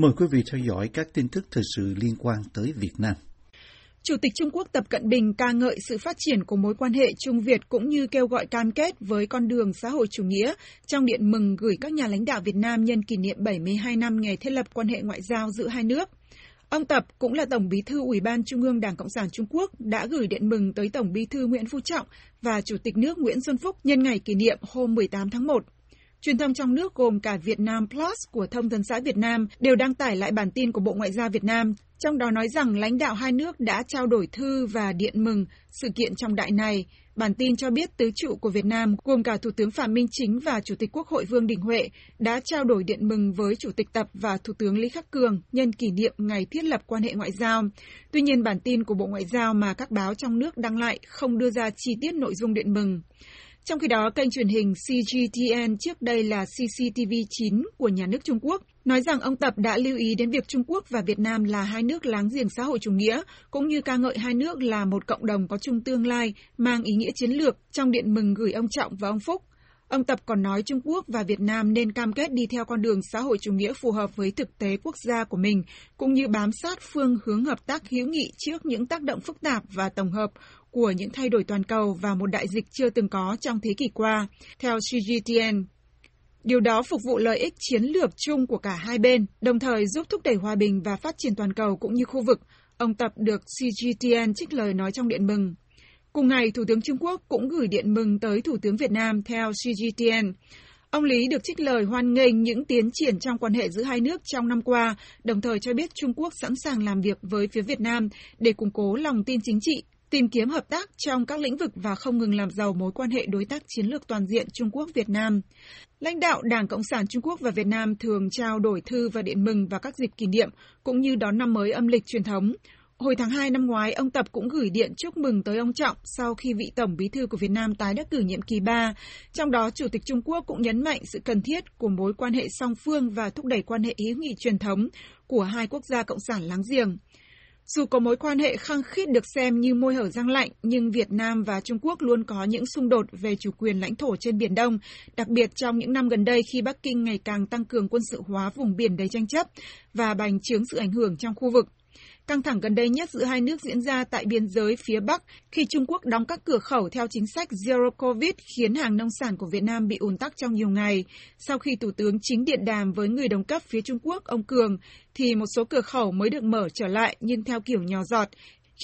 Mời quý vị theo dõi các tin tức thời sự liên quan tới Việt Nam. Chủ tịch Trung Quốc Tập Cận Bình ca ngợi sự phát triển của mối quan hệ Trung Việt cũng như kêu gọi cam kết với con đường xã hội chủ nghĩa, trong điện mừng gửi các nhà lãnh đạo Việt Nam nhân kỷ niệm 72 năm ngày thiết lập quan hệ ngoại giao giữa hai nước. Ông Tập cũng là Tổng bí thư Ủy ban Trung ương Đảng Cộng sản Trung Quốc đã gửi điện mừng tới Tổng bí thư Nguyễn Phú Trọng và Chủ tịch nước Nguyễn Xuân Phúc nhân ngày kỷ niệm hôm 18 tháng 1. Truyền thông trong nước gồm cả Việt Nam Plus của Thông tấn xã Việt Nam đều đăng tải lại bản tin của Bộ Ngoại giao Việt Nam, trong đó nói rằng lãnh đạo hai nước đã trao đổi thư và điện mừng sự kiện trọng đại này. Bản tin cho biết tứ trụ của Việt Nam gồm cả Thủ tướng Phạm Minh Chính và Chủ tịch Quốc hội Vương Đình Huệ đã trao đổi điện mừng với Chủ tịch Tập và Thủ tướng Lý Khắc Cường nhân kỷ niệm ngày thiết lập quan hệ ngoại giao. Tuy nhiên, bản tin của Bộ Ngoại giao mà các báo trong nước đăng lại không đưa ra chi tiết nội dung điện mừng. Trong khi đó, kênh truyền hình CGTN trước đây là CCTV9 của nhà nước Trung Quốc nói rằng ông Tập đã lưu ý đến việc Trung Quốc và Việt Nam là hai nước láng giềng xã hội chủ nghĩa, cũng như ca ngợi hai nước là một cộng đồng có chung tương lai, mang ý nghĩa chiến lược trong điện mừng gửi ông Trọng và ông Phúc. Ông Tập còn nói Trung Quốc và Việt Nam nên cam kết đi theo con đường xã hội chủ nghĩa phù hợp với thực tế quốc gia của mình, cũng như bám sát phương hướng hợp tác hữu nghị trước những tác động phức tạp và tổng hợp của những thay đổi toàn cầu và một đại dịch chưa từng có trong thế kỷ qua, theo CGTN. Điều đó phục vụ lợi ích chiến lược chung của cả hai bên, đồng thời giúp thúc đẩy hòa bình và phát triển toàn cầu cũng như khu vực, ông Tập được CGTN trích lời nói trong điện mừng. Cùng ngày, Thủ tướng Trung Quốc cũng gửi điện mừng tới Thủ tướng Việt Nam theo CGTN. Ông Lý được trích lời hoan nghênh những tiến triển trong quan hệ giữa hai nước trong năm qua, đồng thời cho biết Trung Quốc sẵn sàng làm việc với phía Việt Nam để củng cố lòng tin chính trị, tìm kiếm hợp tác trong các lĩnh vực và không ngừng làm giàu mối quan hệ đối tác chiến lược toàn diện Trung Quốc-Việt Nam. Lãnh đạo Đảng Cộng sản Trung Quốc và Việt Nam thường trao đổi thư và điện mừng vào các dịp kỷ niệm, cũng như đón năm mới âm lịch truyền thống. Hồi tháng 2 năm ngoái, ông Tập cũng gửi điện chúc mừng tới ông Trọng sau khi vị Tổng bí thư của Việt Nam tái đắc cử nhiệm kỳ 3. Trong đó, Chủ tịch Trung Quốc cũng nhấn mạnh sự cần thiết của mối quan hệ song phương và thúc đẩy quan hệ hữu nghị truyền thống của hai quốc gia cộng sản láng giềng. Dù có mối quan hệ khăng khít được xem như môi hở răng lạnh, nhưng Việt Nam và Trung Quốc luôn có những xung đột về chủ quyền lãnh thổ trên Biển Đông, đặc biệt trong những năm gần đây khi Bắc Kinh ngày càng tăng cường quân sự hóa vùng biển đầy tranh chấp và bành trướng sự ảnh hưởng trong khu vực. Căng thẳng gần đây nhất giữa hai nước diễn ra tại biên giới phía Bắc khi Trung Quốc đóng các cửa khẩu theo chính sách Zero Covid khiến hàng nông sản của Việt Nam bị ùn tắc trong nhiều ngày. Sau khi Thủ tướng chính điện đàm với người đồng cấp phía Trung Quốc, ông Cường, thì một số cửa khẩu mới được mở trở lại nhưng theo kiểu nhỏ giọt,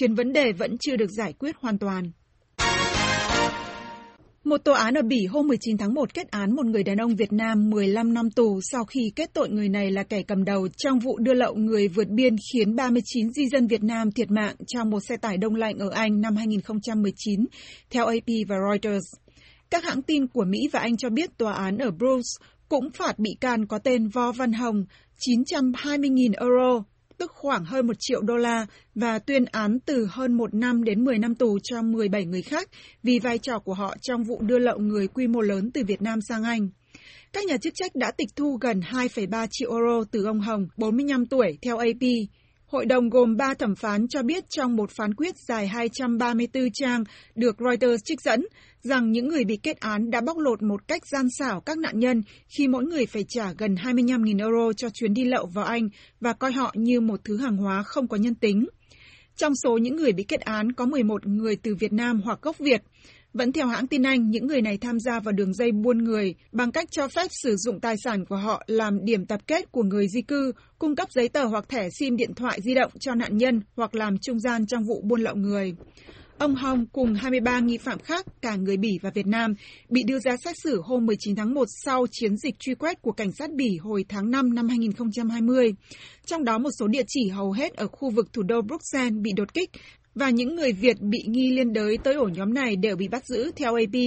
khiến vấn đề vẫn chưa được giải quyết hoàn toàn. Một tòa án ở Bỉ hôm 19 tháng 1 kết án một người đàn ông Việt Nam 15 năm tù sau khi kết tội người này là kẻ cầm đầu trong vụ đưa lậu người vượt biên khiến 39 di dân Việt Nam thiệt mạng trong một xe tải đông lạnh ở Anh năm 2019, theo AP và Reuters. Các hãng tin của Mỹ và Anh cho biết tòa án ở Bruges cũng phạt bị can có tên Vo Văn Hồng 920.000 euro tức khoảng hơn 1 triệu đô la, và tuyên án từ hơn 1 năm đến 10 năm tù cho 17 người khác vì vai trò của họ trong vụ đưa lậu người quy mô lớn từ Việt Nam sang Anh. Các nhà chức trách đã tịch thu gần 2,3 triệu euro từ ông Hồng, 45 tuổi, theo AP. Hội đồng gồm 3 thẩm phán cho biết trong một phán quyết dài 234 trang được Reuters trích dẫn rằng những người bị kết án đã bóc lột một cách gian xảo các nạn nhân khi mỗi người phải trả gần 25.000 euro cho chuyến đi lậu vào Anh và coi họ như một thứ hàng hóa không có nhân tính. Trong số những người bị kết án có 11 người từ Việt Nam hoặc gốc Việt. Vẫn theo hãng tin Anh, những người này tham gia vào đường dây buôn người bằng cách cho phép sử dụng tài sản của họ làm điểm tập kết của người di cư, cung cấp giấy tờ hoặc thẻ SIM điện thoại di động cho nạn nhân hoặc làm trung gian trong vụ buôn lậu người. Ông Hong cùng 23 nghi phạm khác, cả người Bỉ và Việt Nam, bị đưa ra xét xử hôm 19 tháng 1 sau chiến dịch truy quét của cảnh sát Bỉ hồi tháng 5 năm 2020. Trong đó một số địa chỉ hầu hết ở khu vực thủ đô Bruxelles bị đột kích và những người Việt bị nghi liên đới tới ổ nhóm này đều bị bắt giữ theo AP.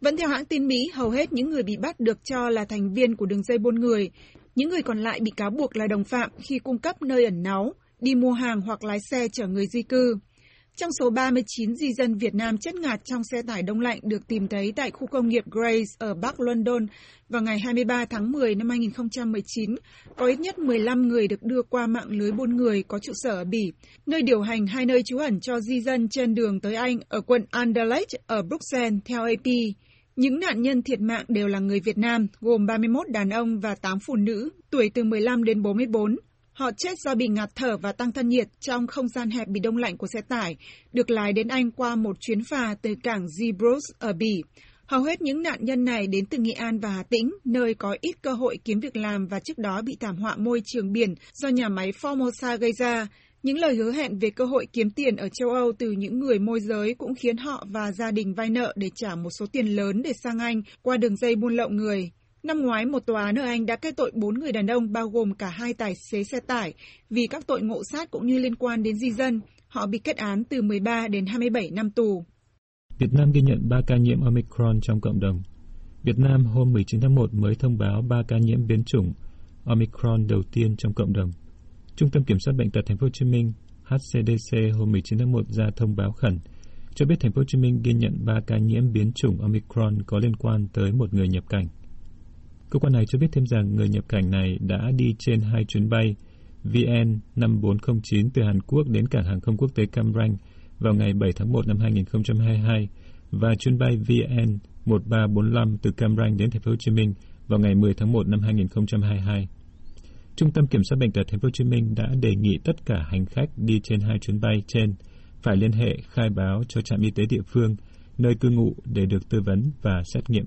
Vẫn theo hãng tin Mỹ, hầu hết những người bị bắt được cho là thành viên của đường dây buôn người. Những người còn lại bị cáo buộc là đồng phạm khi cung cấp nơi ẩn náu, đi mua hàng hoặc lái xe chở người di cư. Trong số 39 di dân Việt Nam chết ngạt trong xe tải đông lạnh được tìm thấy tại khu công nghiệp Grace ở Bắc London vào ngày 23 tháng 10 năm 2019, có ít nhất 15 người được đưa qua mạng lưới buôn người có trụ sở ở Bỉ, nơi điều hành hai nơi trú ẩn cho di dân trên đường tới Anh ở quận Anderlecht ở Bruxelles, theo AP. Những nạn nhân thiệt mạng đều là người Việt Nam, gồm 31 đàn ông và 8 phụ nữ, tuổi từ 15 đến 44, Họ chết do bị ngạt thở và tăng thân nhiệt trong không gian hẹp bị đông lạnh của xe tải, được lái đến Anh qua một chuyến phà từ cảng Zeebrugge ở Bỉ. Hầu hết những nạn nhân này đến từ Nghệ An và Hà Tĩnh, nơi có ít cơ hội kiếm việc làm và trước đó bị thảm họa môi trường biển do nhà máy Formosa gây ra. Những lời hứa hẹn về cơ hội kiếm tiền ở châu Âu từ những người môi giới cũng khiến họ và gia đình vay nợ để trả một số tiền lớn để sang Anh qua đường dây buôn lậu người. Năm ngoái, một tòa án ở Anh đã kết tội bốn người đàn ông bao gồm cả hai tài xế xe tải vì các tội ngộ sát cũng như liên quan đến di dân. Họ bị kết án từ 13 đến 27 năm tù. Việt Nam ghi nhận 3 ca nhiễm Omicron trong cộng đồng. Việt Nam hôm 19 tháng 1 mới thông báo 3 ca nhiễm biến chủng Omicron đầu tiên trong cộng đồng. Trung tâm Kiểm soát bệnh tật Thành phố Hồ Chí Minh HCDC hôm 19 tháng 1 ra thông báo khẩn cho biết Thành phố Hồ Chí Minh ghi nhận 3 ca nhiễm biến chủng Omicron có liên quan tới một người nhập cảnh. Cơ quan này cho biết thêm rằng người nhập cảnh này đã đi trên hai chuyến bay VN 5409 từ Hàn Quốc đến cảng hàng không quốc tế Cam Ranh vào ngày 7 tháng 1 năm 2022 và chuyến bay VN 1345 từ Cam Ranh đến thành phố Hồ Chí Minh vào ngày 10 tháng 1 năm 2022. Trung tâm Kiểm soát bệnh tật thành phố Hồ Chí Minh đã đề nghị tất cả hành khách đi trên hai chuyến bay trên phải liên hệ khai báo cho trạm y tế địa phương, nơi cư ngụ để được tư vấn và xét nghiệm.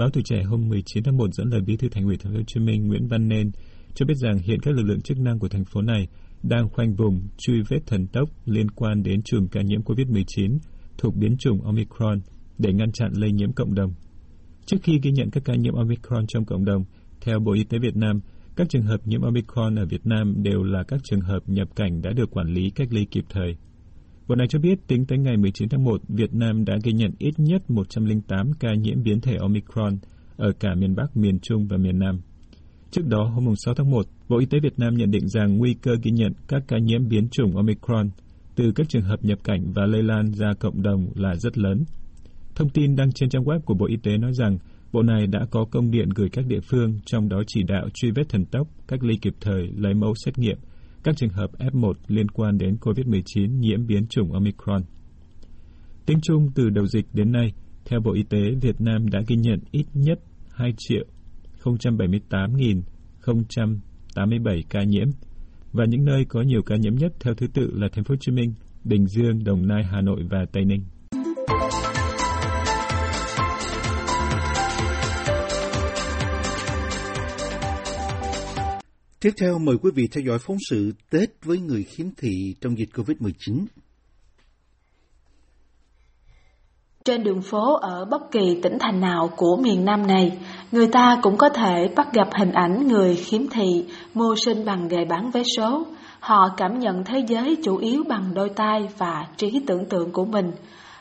Báo Tuổi Trẻ hôm 19 tháng 1 dẫn lời Bí thư Thành ủy Thành phố Hồ Chí Minh Nguyễn Văn Nên cho biết rằng hiện các lực lượng chức năng của thành phố này đang khoanh vùng truy vết thần tốc liên quan đến chùm ca nhiễm COVID-19 thuộc biến chủng Omicron để ngăn chặn lây nhiễm cộng đồng. Trước khi ghi nhận các ca nhiễm Omicron trong cộng đồng, theo Bộ Y tế Việt Nam, các trường hợp nhiễm Omicron ở Việt Nam đều là các trường hợp nhập cảnh đã được quản lý cách ly kịp thời. Bộ này cho biết tính tới ngày 19 tháng 1, Việt Nam đã ghi nhận ít nhất 108 ca nhiễm biến thể Omicron ở cả miền Bắc, miền Trung và miền Nam. Trước đó, hôm 6 tháng 1, Bộ Y tế Việt Nam nhận định rằng nguy cơ ghi nhận các ca nhiễm biến chủng Omicron từ các trường hợp nhập cảnh và lây lan ra cộng đồng là rất lớn. Thông tin đăng trên trang web của Bộ Y tế nói rằng Bộ này đã có công điện gửi các địa phương, trong đó chỉ đạo truy vết thần tốc, cách ly kịp thời, lấy mẫu xét nghiệm các trường hợp F1 liên quan đến COVID-19 nhiễm biến chủng Omicron. Tính chung từ đầu dịch đến nay, theo Bộ Y tế, Việt Nam đã ghi nhận ít nhất 2 triệu 078.087 ca nhiễm và những nơi có nhiều ca nhiễm nhất theo thứ tự là Thành phố Hồ Chí Minh, Bình Dương, Đồng Nai, Hà Nội và Tây Ninh. Tiếp theo mời quý vị theo dõi phóng sự Tết với người khiếm thị trong dịch COVID-19. Trên đường phố ở bất kỳ tỉnh thành nào của miền Nam này, người ta cũng có thể bắt gặp hình ảnh người khiếm thị mưu sinh bằng nghề bán vé số. Họ cảm nhận thế giới chủ yếu bằng đôi tai và trí tưởng tượng của mình.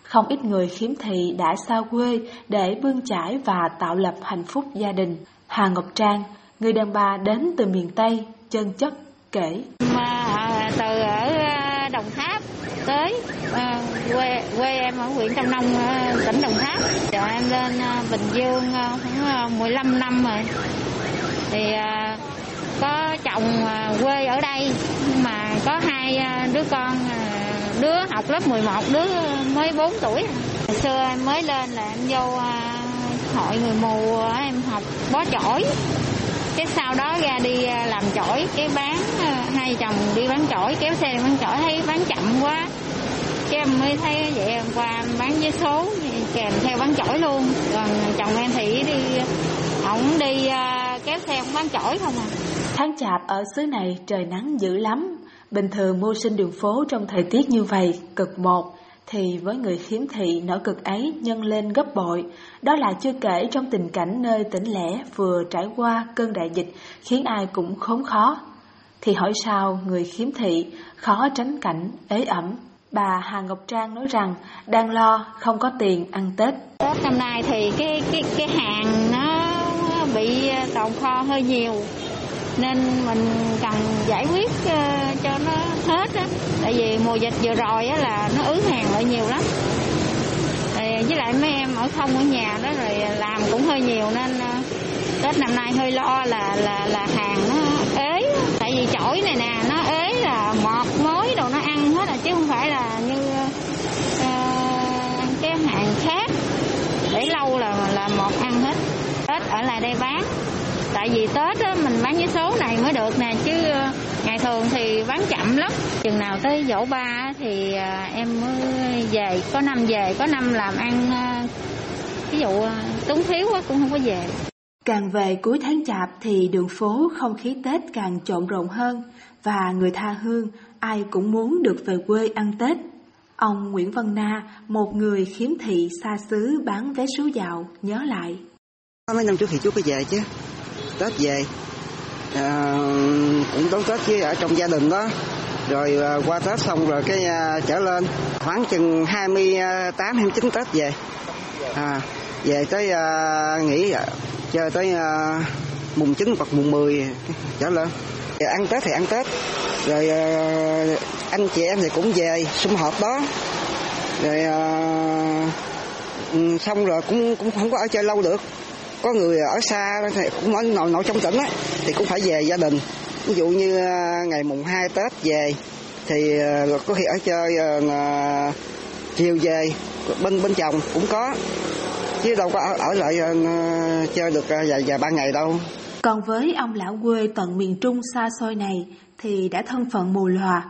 Không ít người khiếm thị đã xa quê để bươn chải và tạo lập hạnh phúc gia đình. Hà Ngọc Trang, người đàn bà đến từ miền Tây, chân chất, kể. Mà à, từ ở à, Đồng Tháp tới à, quê quê em ở huyện Tam Nông à, tỉnh Đồng Tháp. Rồi em lên Bình Dương khoảng 15 năm rồi. Thì có chồng quê ở đây nhưng mà có hai đứa con đứa học lớp 11 đứa mới 4 tuổi. Hồi xưa em mới lên là em vô hội người mù em học bó chổi cái sau đó ra đi à, làm chổi, cái bán à, hai chồng đi bán chổi, kéo xe đi bán chổi, thấy bán chậm quá. Cái em mới thấy vậy em qua bán vé số kèm theo bán chổi luôn. Còn chồng em thì đi, ổng đi à, kéo xe không bán chổi không à. Tháng chạp ở xứ này trời nắng dữ lắm. Bình thường mưu sinh đường phố trong thời tiết như vậy, cực một thì với người khiếm thị nỗi cực ấy nhân lên gấp bội. Đó là chưa kể trong tình cảnh nơi tỉnh lẻ vừa trải qua cơn đại dịch khiến ai cũng khốn khó. Thì hỏi sao người khiếm thị khó tránh cảnh ế ẩm. Bà Hà Ngọc Trang nói rằng đang lo không có tiền ăn Tết. Tết năm nay thì cái cái cái hàng nó bị tồn kho hơi nhiều nên mình cần giải quyết ờ, cho nó hết á. Tại vì mùa dịch vừa rồi á là nó ứ hàng lại nhiều lắm. Với lại mấy em ở không ở nhà đó rồi làm cũng hơi nhiều nên ờ, tết năm nay hơi lo là là là hàng nó ế. Tại vì chổi này nè nó ế là mọt mối đồ nó ăn hết là chứ không phải là như uh, cái hàng khác. Để lâu là là mọt ăn hết. Tết ở lại đây bán tại vì tết á mình bán vé số này mới được nè chứ thường thì bán chậm lắm chừng nào tới dỗ ba thì à, em mới về có năm về có năm làm ăn à, ví dụ túng thiếu quá cũng không có về Càng về cuối tháng chạp thì đường phố không khí Tết càng trộn rộn hơn và người tha hương ai cũng muốn được về quê ăn Tết. Ông Nguyễn Văn Na, một người khiếm thị xa xứ bán vé số dạo, nhớ lại. Mấy năm trước thì chú có về chứ, Tết về, à, cũng đón Tết với ở trong gia đình đó, rồi à, qua Tết xong rồi cái à, trở lên, khoảng chừng 28, 29 Tết về, à, về tới à, nghỉ à, chơi tới à, mùng 9 hoặc mùng 10 trở lên. Ăn Tết thì ăn Tết, rồi à, anh chị em thì cũng về sum họp đó, rồi à, ừ, xong rồi cũng cũng không có ở chơi lâu được có người ở xa thì cũng ở nội nội trong tỉnh ấy, thì cũng phải về gia đình. Ví dụ như à, ngày mùng 2 Tết về thì à, có khi ở chơi uh, chiều về bên bên chồng cũng có. Chứ đâu có ở, ở lại uh, chơi được vài vài ba ngày đâu. Còn với ông lão quê tận miền Trung xa xôi này thì đã thân phận mù lòa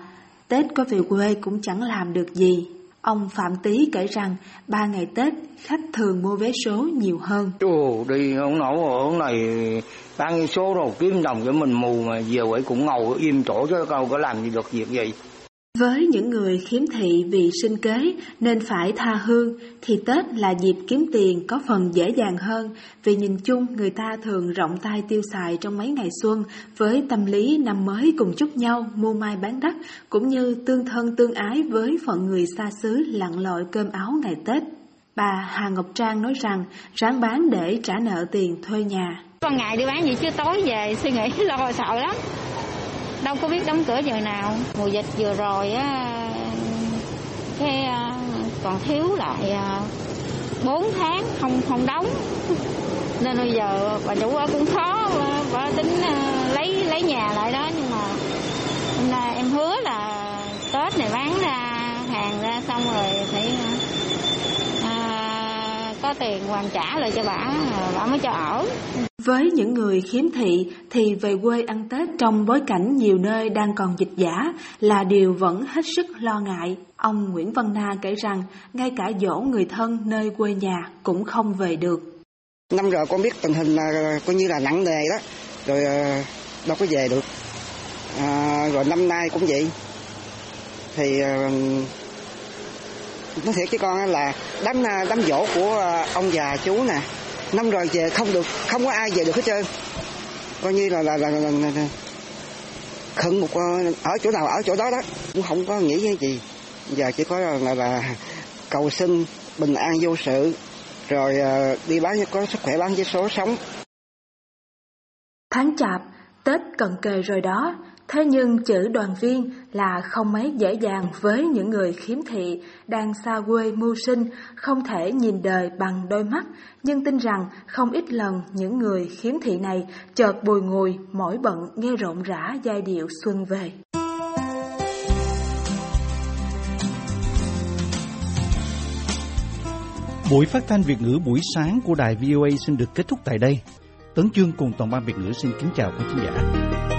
Tết có về quê cũng chẳng làm được gì. Ông Phạm Tý kể rằng ba ngày Tết khách thường mua vé số nhiều hơn. Ồ, đi ông nổ ở này ba ngày số rồi kiếm đồng cho mình mù mà về vậy cũng ngầu im chỗ chứ câu có làm gì được việc gì. Với những người khiếm thị vì sinh kế nên phải tha hương, thì Tết là dịp kiếm tiền có phần dễ dàng hơn vì nhìn chung, người ta thường rộng tay tiêu xài trong mấy ngày xuân với tâm lý năm mới cùng chúc nhau, mua mai bán đắt cũng như tương thân tương ái với phận người xa xứ lặn lội cơm áo ngày Tết. Bà Hà Ngọc Trang nói rằng, ráng bán để trả nợ tiền thuê nhà. Con ngày đi bán gì chứ tối về suy nghĩ lo sợ lắm đâu có biết đóng cửa giờ nào. Mùa dịch vừa rồi á, cái ờ, còn thiếu lại ờ, 4 tháng không không đóng. Nên bây giờ bà chủ cũng khó, bà tính ờ, lấy lấy nhà lại đó, nhưng mà hôm nay em hứa là tết này bán ra hàng ra xong rồi phải à, có tiền hoàn trả lại cho bà bà mới cho ở với những người khiếm thị thì về quê ăn Tết trong bối cảnh nhiều nơi đang còn dịch giả là điều vẫn hết sức lo ngại. Ông Nguyễn Văn Na kể rằng ngay cả dỗ người thân nơi quê nhà cũng không về được. Năm rồi con biết tình hình là coi như là nặng nề đó, rồi đâu có về được. À, rồi năm nay cũng vậy. Thì nói thiệt với con là đám à, đám dỗ của à, ông già chú nè. Năm rồi về không được không có ai về được hết trơn. Coi như là là là, là, là, là khẩn một ở chỗ nào ở chỗ đó đó. Cũng không có nghĩ cái gì. Giờ chỉ có là, là, là cầu xin bình an vô sự rồi à, đi bán có sức khỏe bán với số sống. Tháng chạp tết cận kề rồi đó. Thế nhưng chữ đoàn viên là không mấy dễ dàng với những người khiếm thị đang xa quê mưu sinh, không thể nhìn đời bằng đôi mắt, nhưng tin rằng không ít lần những người khiếm thị này chợt bùi ngùi mỗi bận nghe rộn rã giai điệu xuân về. Buổi phát thanh Việt ngữ buổi sáng của đài VOA xin được kết thúc tại đây. Tấn Chương cùng toàn ban Việt ngữ xin kính chào quý khán giả.